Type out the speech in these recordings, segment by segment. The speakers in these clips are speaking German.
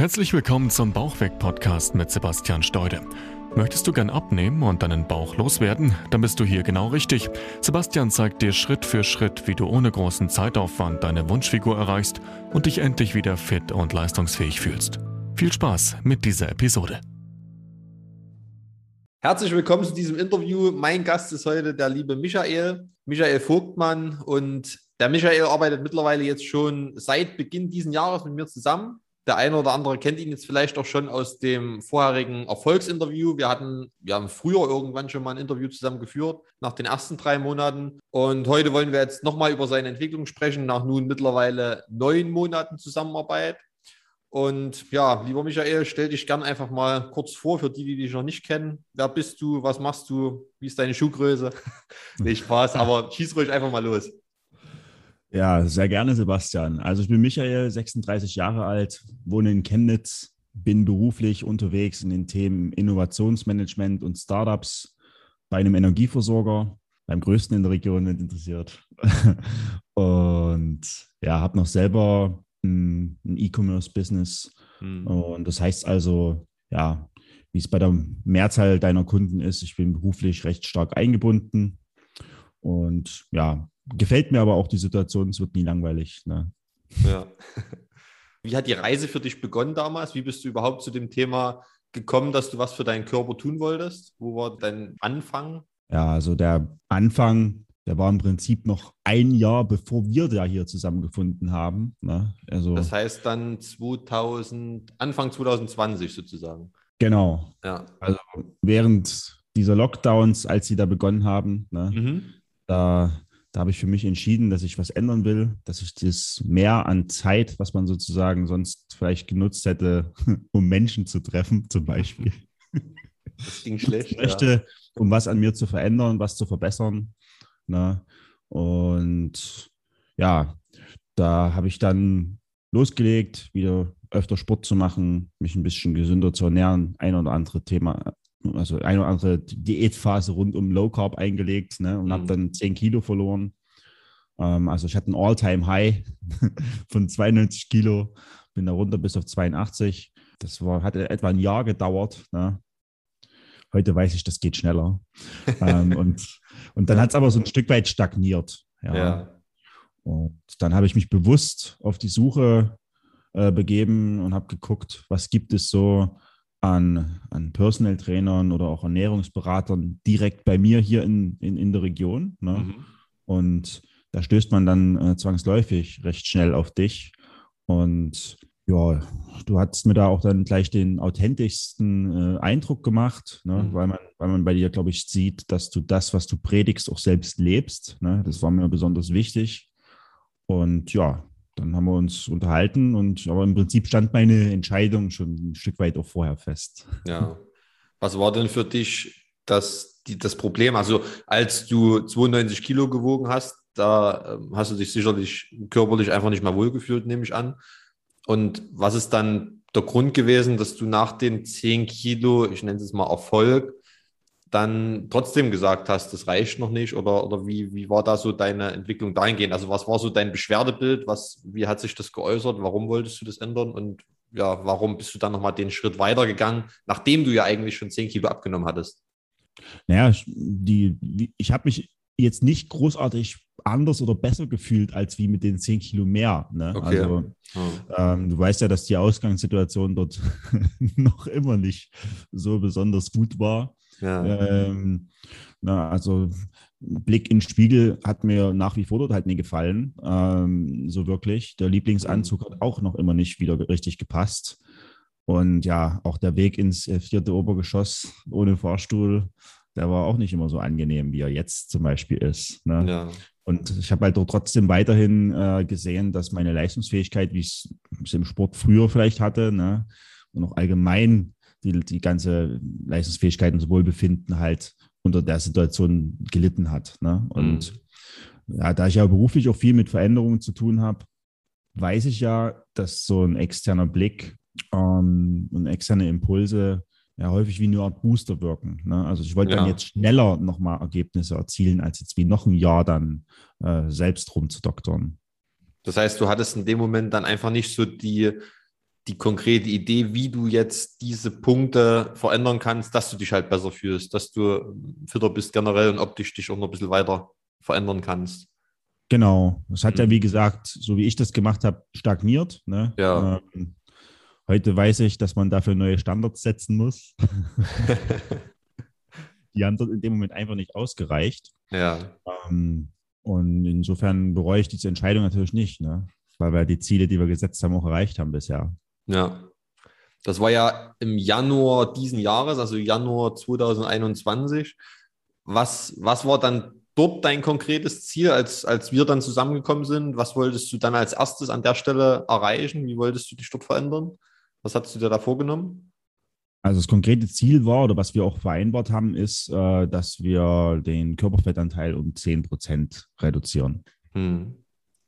Herzlich willkommen zum Bauchweg-Podcast mit Sebastian Steude. Möchtest du gern abnehmen und deinen Bauch loswerden? Dann bist du hier genau richtig. Sebastian zeigt dir Schritt für Schritt, wie du ohne großen Zeitaufwand deine Wunschfigur erreichst und dich endlich wieder fit und leistungsfähig fühlst. Viel Spaß mit dieser Episode. Herzlich willkommen zu diesem Interview. Mein Gast ist heute der liebe Michael, Michael Vogtmann. Und der Michael arbeitet mittlerweile jetzt schon seit Beginn dieses Jahres mit mir zusammen. Der eine oder andere kennt ihn jetzt vielleicht auch schon aus dem vorherigen Erfolgsinterview. Wir hatten, wir haben früher irgendwann schon mal ein Interview zusammen geführt, nach den ersten drei Monaten. Und heute wollen wir jetzt nochmal über seine Entwicklung sprechen, nach nun mittlerweile neun Monaten Zusammenarbeit. Und ja, lieber Michael, stell dich gern einfach mal kurz vor für die, die dich noch nicht kennen. Wer bist du? Was machst du? Wie ist deine Schuhgröße? nicht Spaß, aber schieß ruhig einfach mal los. Ja, sehr gerne, Sebastian. Also ich bin Michael, 36 Jahre alt, wohne in Chemnitz, bin beruflich unterwegs in den Themen Innovationsmanagement und Startups bei einem Energieversorger, beim größten in der Region, wenn interessiert. und ja, habe noch selber ein, ein E-Commerce-Business. Mhm. Und das heißt also, ja, wie es bei der Mehrzahl deiner Kunden ist, ich bin beruflich recht stark eingebunden. Und ja, gefällt mir aber auch die Situation, es wird nie langweilig. Ne? Ja. Wie hat die Reise für dich begonnen damals? Wie bist du überhaupt zu dem Thema gekommen, dass du was für deinen Körper tun wolltest? Wo war dein Anfang? Ja, also der Anfang, der war im Prinzip noch ein Jahr, bevor wir da hier zusammengefunden haben. Ne? Also, das heißt dann 2000, Anfang 2020 sozusagen. Genau. Ja. Also während dieser Lockdowns, als sie da begonnen haben, ne, mhm. da da habe ich für mich entschieden, dass ich was ändern will, dass ich das mehr an Zeit, was man sozusagen sonst vielleicht genutzt hätte, um Menschen zu treffen, zum Beispiel. Das ging schlecht. Ich möchte, ja. um was an mir zu verändern, was zu verbessern. Ne? Und ja, da habe ich dann losgelegt, wieder öfter Sport zu machen, mich ein bisschen gesünder zu ernähren, ein oder andere Thema, also eine oder andere Diätphase rund um Low Carb eingelegt ne, und mhm. habe dann 10 Kilo verloren. Ähm, also ich hatte ein All-Time-High von 92 Kilo, bin da runter bis auf 82. Das war, hat etwa ein Jahr gedauert. Ne. Heute weiß ich, das geht schneller. ähm, und, und dann hat es aber so ein Stück weit stagniert. Ja. ja. Und dann habe ich mich bewusst auf die Suche äh, begeben und habe geguckt, was gibt es so an, an Personal Trainern oder auch Ernährungsberatern direkt bei mir hier in, in, in der Region. Ne? Mhm. Und da stößt man dann äh, zwangsläufig recht schnell auf dich. Und ja, du hast mir da auch dann gleich den authentischsten äh, Eindruck gemacht, ne? mhm. weil, man, weil man bei dir, glaube ich, sieht, dass du das, was du predigst, auch selbst lebst. Ne? Das war mir besonders wichtig. Und ja, dann haben wir uns unterhalten und aber im Prinzip stand meine Entscheidung schon ein Stück weit auch vorher fest. Ja. Was war denn für dich das, die, das Problem? Also als du 92 Kilo gewogen hast, da äh, hast du dich sicherlich körperlich einfach nicht mehr wohlgefühlt, nehme ich an. Und was ist dann der Grund gewesen, dass du nach den 10 Kilo, ich nenne es mal Erfolg, dann trotzdem gesagt hast, das reicht noch nicht? Oder, oder wie, wie war da so deine Entwicklung dahingehend? Also was war so dein Beschwerdebild? Was, wie hat sich das geäußert? Warum wolltest du das ändern? Und ja, warum bist du dann nochmal den Schritt weitergegangen, nachdem du ja eigentlich schon 10 Kilo abgenommen hattest? Naja, die, ich habe mich jetzt nicht großartig anders oder besser gefühlt als wie mit den 10 Kilo mehr. Ne? Okay. Also oh. ähm, du weißt ja, dass die Ausgangssituation dort noch immer nicht so besonders gut war. Ja. Ähm, na, also Blick in den Spiegel hat mir nach wie vor dort halt nie gefallen, ähm, so wirklich. Der Lieblingsanzug hat auch noch immer nicht wieder richtig gepasst. Und ja, auch der Weg ins äh, vierte Obergeschoss ohne Fahrstuhl, der war auch nicht immer so angenehm, wie er jetzt zum Beispiel ist. Ne? Ja. Und ich habe halt trotzdem weiterhin äh, gesehen, dass meine Leistungsfähigkeit, wie ich es im Sport früher vielleicht hatte, ne, und auch allgemein die, die ganze Leistungsfähigkeit und Wohlbefinden halt unter der Situation gelitten hat. Ne? Und mhm. ja, da ich ja beruflich auch viel mit Veränderungen zu tun habe, weiß ich ja, dass so ein externer Blick ähm, und externe Impulse ja häufig wie eine Art Booster wirken. Ne? Also ich wollte ja. dann jetzt schneller nochmal Ergebnisse erzielen, als jetzt wie noch ein Jahr dann äh, selbst rumzudoktern. Das heißt, du hattest in dem Moment dann einfach nicht so die die konkrete Idee, wie du jetzt diese Punkte verändern kannst, dass du dich halt besser fühlst, dass du fitter bist generell und optisch dich auch noch ein bisschen weiter verändern kannst. Genau. Das hat mhm. ja, wie gesagt, so wie ich das gemacht habe, stagniert. Ne? Ja. Ähm, heute weiß ich, dass man dafür neue Standards setzen muss. die haben dort in dem Moment einfach nicht ausgereicht. Ja. Ähm, und insofern bereue ich diese Entscheidung natürlich nicht, ne? weil wir die Ziele, die wir gesetzt haben, auch erreicht haben bisher. Ja. Das war ja im Januar diesen Jahres, also Januar 2021. Was, was war dann dort dein konkretes Ziel, als, als wir dann zusammengekommen sind? Was wolltest du dann als erstes an der Stelle erreichen? Wie wolltest du dich dort verändern? Was hast du dir da vorgenommen? Also das konkrete Ziel war, oder was wir auch vereinbart haben, ist, äh, dass wir den Körperfettanteil um 10 Prozent reduzieren. Hm.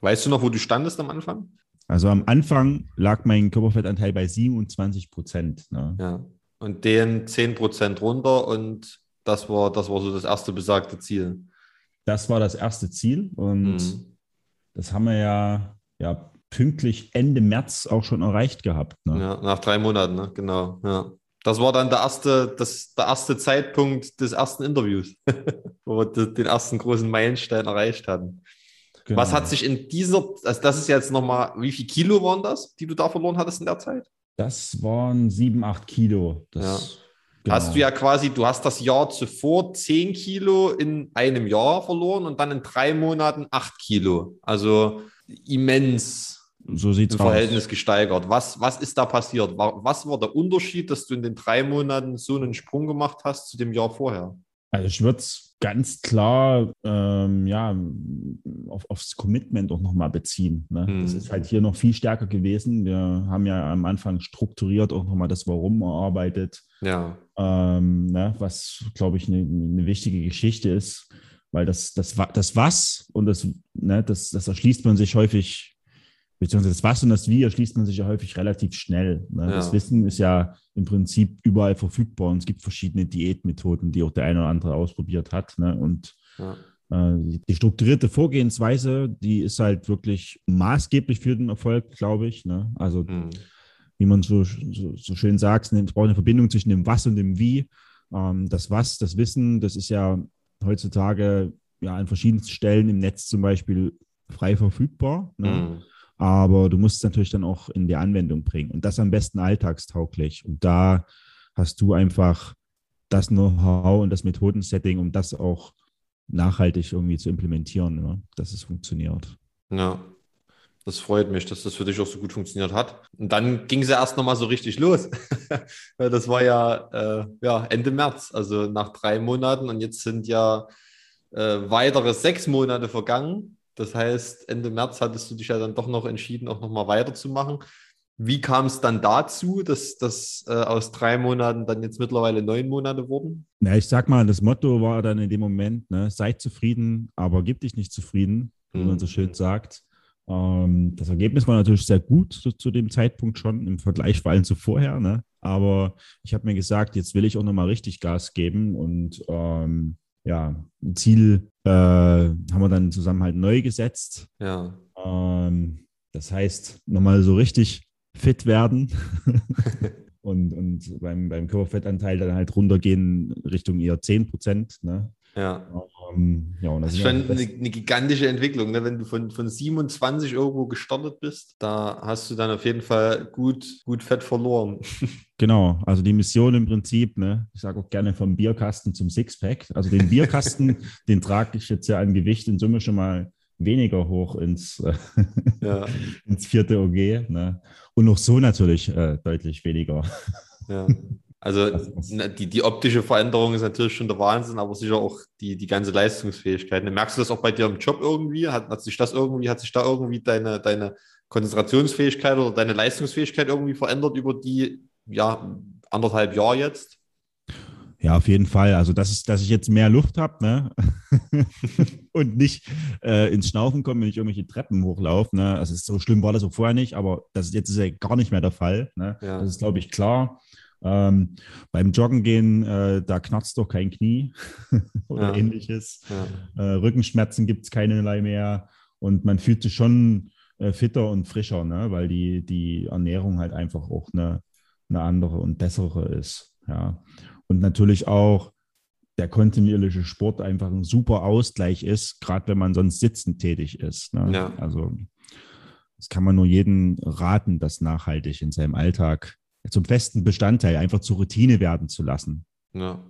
Weißt du noch, wo du standest am Anfang? Also am Anfang lag mein Körperfettanteil bei 27 Prozent. Ne? Ja. Und den 10 Prozent runter und das war, das war so das erste besagte Ziel. Das war das erste Ziel und mhm. das haben wir ja, ja pünktlich Ende März auch schon erreicht gehabt. Ne? Ja, nach drei Monaten, ne? genau. Ja. Das war dann der erste, das, der erste Zeitpunkt des ersten Interviews, wo wir den ersten großen Meilenstein erreicht hatten. Genau. Was hat sich in dieser, also das ist jetzt nochmal, wie viel Kilo waren das, die du da verloren hattest in der Zeit? Das waren sieben, acht Kilo. Das, ja. genau. Hast du ja quasi, du hast das Jahr zuvor zehn Kilo in einem Jahr verloren und dann in drei Monaten acht Kilo. Also immens so sieht's im Verhältnis aus. gesteigert. Was, was ist da passiert? Was war der Unterschied, dass du in den drei Monaten so einen Sprung gemacht hast zu dem Jahr vorher? Also ich würde es ganz klar ähm, ja, auf, aufs Commitment auch nochmal beziehen. Ne? Hm. Das ist halt hier noch viel stärker gewesen. Wir haben ja am Anfang strukturiert auch nochmal das Warum erarbeitet. Ja. Ähm, ne? Was, glaube ich, eine ne wichtige Geschichte ist, weil das, das, das Was und das, ne, das, das erschließt man sich häufig beziehungsweise das Was und das Wie erschließt man sich ja häufig relativ schnell. Ne? Ja. Das Wissen ist ja im Prinzip überall verfügbar und es gibt verschiedene Diätmethoden, die auch der eine oder andere ausprobiert hat. Ne? Und ja. äh, die strukturierte Vorgehensweise, die ist halt wirklich maßgeblich für den Erfolg, glaube ich. Ne? Also, mhm. wie man so, so, so, schön sagt, es braucht eine Verbindung zwischen dem Was und dem Wie. Ähm, das Was, das Wissen, das ist ja heutzutage ja an verschiedensten Stellen im Netz zum Beispiel frei verfügbar. Ne? Mhm. Aber du musst es natürlich dann auch in die Anwendung bringen und das am besten alltagstauglich. Und da hast du einfach das Know-how und das Methodensetting, um das auch nachhaltig irgendwie zu implementieren, ja, dass es funktioniert. Ja, das freut mich, dass das für dich auch so gut funktioniert hat. Und dann ging es ja erst nochmal so richtig los. das war ja, äh, ja Ende März, also nach drei Monaten. Und jetzt sind ja äh, weitere sechs Monate vergangen. Das heißt, Ende März hattest du dich ja dann doch noch entschieden, auch nochmal weiterzumachen. Wie kam es dann dazu, dass das äh, aus drei Monaten dann jetzt mittlerweile neun Monate wurden? Na, ich sag mal, das Motto war dann in dem Moment, ne, sei zufrieden, aber gib dich nicht zufrieden, wie mhm. man so schön sagt. Ähm, das Ergebnis war natürlich sehr gut zu, zu, dem Zeitpunkt schon im Vergleich vor allem zu vorher. Ne? Aber ich habe mir gesagt, jetzt will ich auch nochmal richtig Gas geben und ähm, ja, ein Ziel äh, haben wir dann zusammen halt neu gesetzt. Ja. Ähm, das heißt, nochmal so richtig fit werden und, und beim, beim Körperfettanteil dann halt runtergehen Richtung eher 10 Prozent. Ne? Ja. Ähm, ja das, das ist schon eine, eine, gigantische Entwicklung. Ne? Wenn du von, von 27 irgendwo gestartet bist, da hast du dann auf jeden Fall gut, gut Fett verloren. Genau, also die Mission im Prinzip, ne, ich sage auch gerne vom Bierkasten zum Sixpack. Also den Bierkasten, den trage ich jetzt ja an Gewicht in Summe schon mal weniger hoch ins, äh, ja. ins vierte OG. Ne? Und noch so natürlich äh, deutlich weniger. Ja. Also die, die optische Veränderung ist natürlich schon der Wahnsinn, aber sicher auch die, die ganze Leistungsfähigkeit. Merkst du das auch bei dir im Job irgendwie? Hat, hat sich das irgendwie, hat sich da irgendwie deine, deine Konzentrationsfähigkeit oder deine Leistungsfähigkeit irgendwie verändert über die ja, anderthalb Jahre jetzt? Ja, auf jeden Fall. Also, dass, ich, dass ich jetzt mehr Luft habe ne? und nicht äh, ins Schnaufen komme, wenn ich irgendwelche Treppen hochlaufe. Ne? Also, so schlimm war das auch vorher nicht, aber das ist jetzt ist ja gar nicht mehr der Fall. Ne? Ja. Das ist, glaube ich, klar. Ähm, beim Joggen gehen, äh, da knarzt doch kein Knie oder ja. ähnliches. Ja. Äh, Rückenschmerzen gibt es keinerlei mehr und man fühlt sich schon äh, fitter und frischer, ne? weil die, die Ernährung halt einfach auch eine, eine andere und bessere ist. Ja. Und natürlich auch der kontinuierliche Sport einfach ein super Ausgleich ist, gerade wenn man sonst sitzend tätig ist. Ne? Ja. Also das kann man nur jedem raten, das nachhaltig in seinem Alltag zum festen Bestandteil einfach zur Routine werden zu lassen. Ja.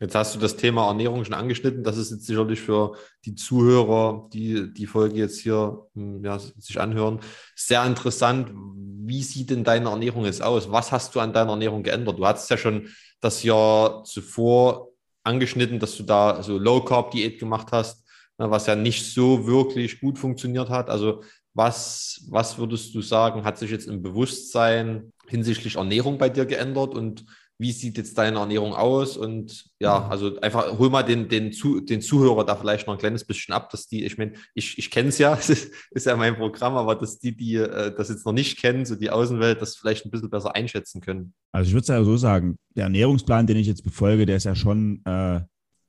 Jetzt hast du das Thema Ernährung schon angeschnitten. Das ist jetzt sicherlich für die Zuhörer, die die Folge jetzt hier hm, ja, sich anhören, sehr interessant. Wie sieht denn deine Ernährung jetzt aus? Was hast du an deiner Ernährung geändert? Du hattest ja schon das Jahr zuvor angeschnitten, dass du da so Low Carb Diät gemacht hast, ne, was ja nicht so wirklich gut funktioniert hat. Also was, was würdest du sagen, hat sich jetzt im Bewusstsein hinsichtlich Ernährung bei dir geändert und wie sieht jetzt deine Ernährung aus? Und ja, mhm. also einfach hol mal den, den, Zu, den Zuhörer da vielleicht noch ein kleines bisschen ab, dass die, ich meine, ich, ich kenne es ja, das ist, ist, ja mein Programm, aber dass die, die äh, das jetzt noch nicht kennen, so die Außenwelt, das vielleicht ein bisschen besser einschätzen können. Also ich würde es ja so sagen, der Ernährungsplan, den ich jetzt befolge, der ist ja schon, äh,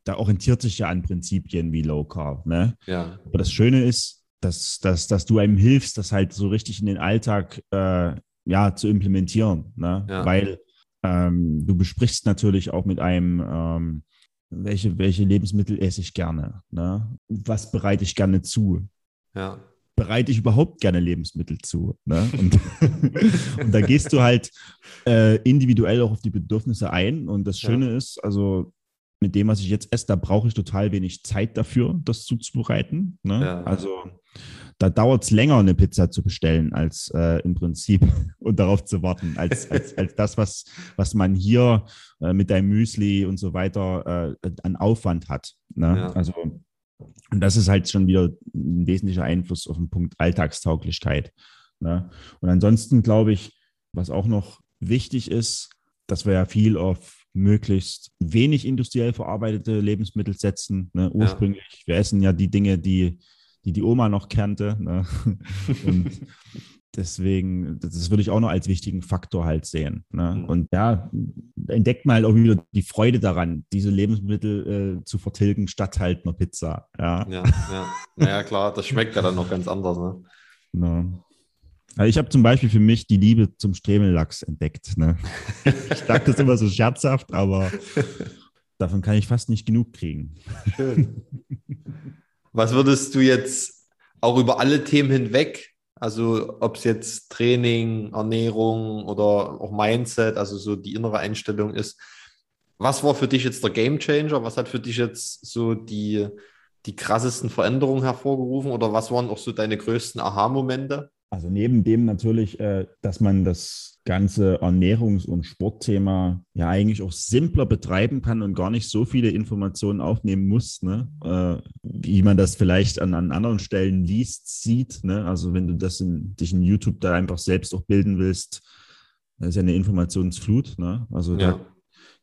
da orientiert sich ja an Prinzipien wie Low Carb. Ne? Ja. Aber das Schöne ist, dass, dass, dass du einem hilfst, das halt so richtig in den Alltag äh, ja, zu implementieren. Ne? Ja. Weil ähm, du besprichst natürlich auch mit einem, ähm, welche, welche Lebensmittel esse ich gerne? Ne? Was bereite ich gerne zu? Ja. Bereite ich überhaupt gerne Lebensmittel zu? Ne? Und, und da gehst du halt äh, individuell auch auf die Bedürfnisse ein. Und das Schöne ja. ist, also mit dem, was ich jetzt esse, da brauche ich total wenig Zeit dafür, das zuzubereiten. Ne? Ja. Also da dauert es länger, eine Pizza zu bestellen, als äh, im Prinzip und darauf zu warten, als, als, als das, was, was man hier äh, mit deinem Müsli und so weiter äh, an Aufwand hat. Ne? Ja. Also, und das ist halt schon wieder ein wesentlicher Einfluss auf den Punkt Alltagstauglichkeit. Ne? Und ansonsten glaube ich, was auch noch wichtig ist, dass wir ja viel auf möglichst wenig industriell verarbeitete Lebensmittel setzen. Ne? Ursprünglich, ja. wir essen ja die Dinge, die die die Oma noch kannte. Ne? Und deswegen, das würde ich auch noch als wichtigen Faktor halt sehen. Ne? Mhm. Und ja, entdeckt man halt auch wieder die Freude daran, diese Lebensmittel äh, zu vertilgen, statt halt einer Pizza. Ja, ja, ja. Naja, klar, das schmeckt ja dann noch ganz anders. Ne? Ja. Also ich habe zum Beispiel für mich die Liebe zum Stremellachs entdeckt. Ne? Ich sage das immer so scherzhaft, aber davon kann ich fast nicht genug kriegen. Schön. Was würdest du jetzt auch über alle Themen hinweg, also ob es jetzt Training, Ernährung oder auch Mindset, also so die innere Einstellung ist, was war für dich jetzt der Game Changer? Was hat für dich jetzt so die, die krassesten Veränderungen hervorgerufen oder was waren auch so deine größten Aha-Momente? Also neben dem natürlich, äh, dass man das ganze Ernährungs- und Sportthema ja eigentlich auch simpler betreiben kann und gar nicht so viele Informationen aufnehmen muss, ne? Äh, wie man das vielleicht an, an anderen Stellen liest, sieht. Ne? Also wenn du das in, dich in YouTube da einfach selbst auch bilden willst, das ist ja eine Informationsflut. Ne? Also ja. da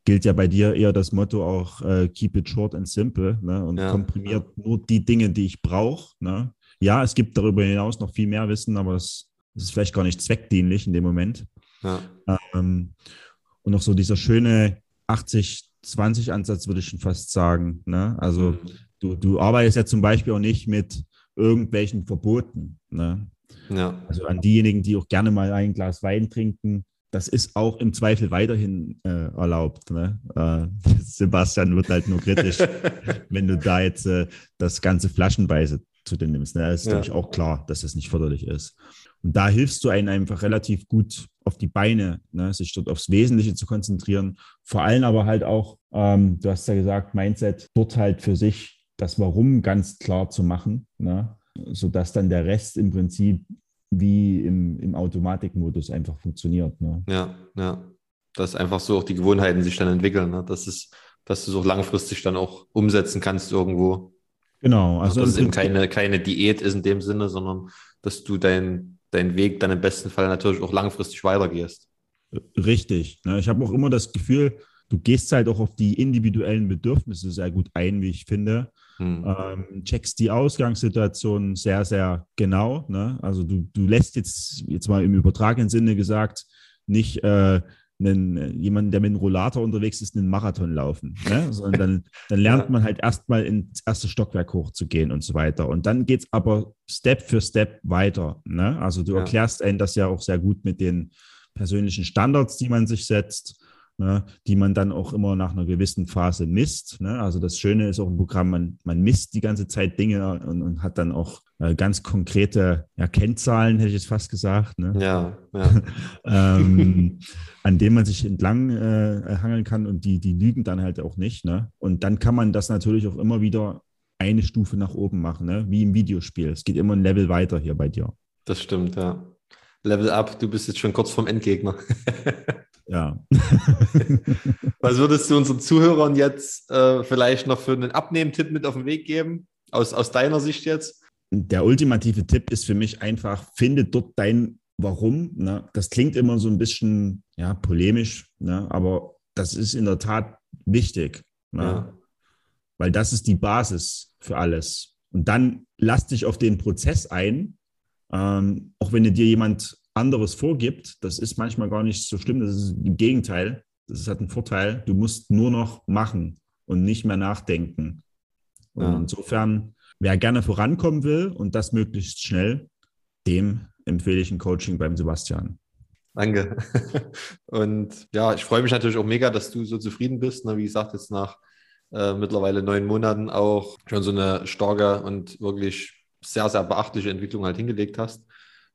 gilt ja bei dir eher das Motto auch äh, keep it short and simple ne? und ja. komprimiert nur die Dinge, die ich brauche. Ne? Ja, es gibt darüber hinaus noch viel mehr Wissen, aber das, das ist vielleicht gar nicht zweckdienlich in dem Moment. Ja. Ähm, und noch so dieser schöne 80-20-Ansatz, würde ich schon fast sagen. Ne? Also mhm. du, du arbeitest ja zum Beispiel auch nicht mit irgendwelchen Verboten. Ne? Ja. Also an diejenigen, die auch gerne mal ein Glas Wein trinken, das ist auch im Zweifel weiterhin äh, erlaubt. Ne? Äh, Sebastian wird halt nur kritisch, wenn du da jetzt äh, das ganze flaschenweise zu dir nimmst. Ne? Das ist ja. auch klar, dass das nicht förderlich ist. Und da hilfst du einem einfach relativ gut auf die Beine, ne? sich dort aufs Wesentliche zu konzentrieren. Vor allem aber halt auch, ähm, du hast ja gesagt, Mindset, dort halt für sich das Warum ganz klar zu machen, ne? sodass dann der Rest im Prinzip wie im, im Automatikmodus einfach funktioniert. Ne? Ja, ja. Dass einfach so auch die Gewohnheiten sich dann entwickeln, ne? dass, es, dass du es auch langfristig dann auch umsetzen kannst irgendwo. Genau. Also, dass es eben keine, keine Diät ist in dem Sinne, sondern dass du deinen dein Weg dann im besten Fall natürlich auch langfristig weitergehst. Richtig. Ne? Ich habe auch immer das Gefühl, du gehst halt auch auf die individuellen Bedürfnisse sehr gut ein, wie ich finde. Hm. Ähm, checkst die Ausgangssituation sehr, sehr genau. Ne? Also du, du lässt jetzt, jetzt mal im übertragenen Sinne gesagt, nicht äh, einen, jemanden, der mit einem Rollator unterwegs ist, einen Marathon laufen. Ne? Sondern dann, dann lernt man halt erstmal ins erste Stockwerk hochzugehen und so weiter. Und dann geht es aber Step für Step weiter. Ne? Also du ja. erklärst einen das ja auch sehr gut mit den persönlichen Standards, die man sich setzt ne, die man dann auch immer nach einer gewissen Phase misst. Ne? Also das Schöne ist auch im Programm, man, man misst die ganze Zeit Dinge und, und hat dann auch äh, ganz konkrete ja, Kennzahlen, hätte ich jetzt fast gesagt. Ne? Ja, ja. ähm, an denen man sich entlang äh, hangeln kann und die, die lügen dann halt auch nicht. Ne? Und dann kann man das natürlich auch immer wieder eine Stufe nach oben machen, ne? wie im Videospiel. Es geht immer ein Level weiter hier bei dir. Das stimmt, ja. Level up, du bist jetzt schon kurz vorm Endgegner. Ja. Was würdest du unseren Zuhörern jetzt äh, vielleicht noch für einen Abnehmtipp mit auf den Weg geben? Aus, aus deiner Sicht jetzt? Der ultimative Tipp ist für mich einfach, finde dort dein Warum. Ne? Das klingt immer so ein bisschen ja, polemisch, ne? aber das ist in der Tat wichtig. Ne? Ja. Weil das ist die Basis für alles. Und dann lass dich auf den Prozess ein, ähm, auch wenn dir jemand anderes vorgibt, das ist manchmal gar nicht so schlimm. Das ist im Gegenteil. Das hat einen Vorteil. Du musst nur noch machen und nicht mehr nachdenken. Und ja. insofern, wer gerne vorankommen will und das möglichst schnell, dem empfehle ich ein Coaching beim Sebastian. Danke. Und ja, ich freue mich natürlich auch mega, dass du so zufrieden bist. Wie gesagt, jetzt nach äh, mittlerweile neun Monaten auch schon so eine starke und wirklich sehr, sehr beachtliche Entwicklung halt hingelegt hast.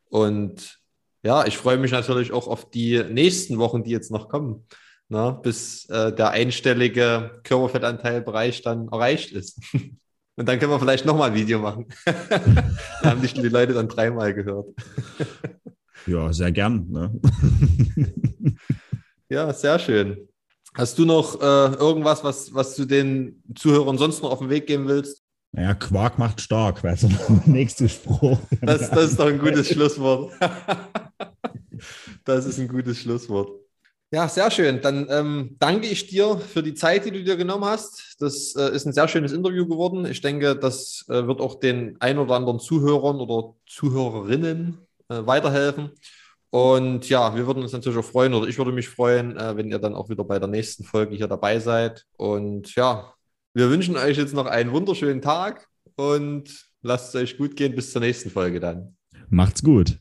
Und ja, ich freue mich natürlich auch auf die nächsten Wochen, die jetzt noch kommen, ne, bis äh, der einstellige Körperfettanteilbereich dann erreicht ist. Und dann können wir vielleicht nochmal ein Video machen. da haben dich die Leute dann dreimal gehört. ja, sehr gern. Ne? ja, sehr schön. Hast du noch äh, irgendwas, was, was du den Zuhörern sonst noch auf den Weg geben willst? Naja, Quark macht stark, wäre so der nächste Spruch. Das, das ist doch ein gutes Schlusswort. Das ist ein gutes Schlusswort. Ja, sehr schön. Dann ähm, danke ich dir für die Zeit, die du dir genommen hast. Das äh, ist ein sehr schönes Interview geworden. Ich denke, das äh, wird auch den ein oder anderen Zuhörern oder Zuhörerinnen äh, weiterhelfen. Und ja, wir würden uns natürlich auch freuen, oder ich würde mich freuen, äh, wenn ihr dann auch wieder bei der nächsten Folge hier dabei seid. Und ja, wir wünschen euch jetzt noch einen wunderschönen Tag und lasst es euch gut gehen bis zur nächsten Folge dann. Macht's gut.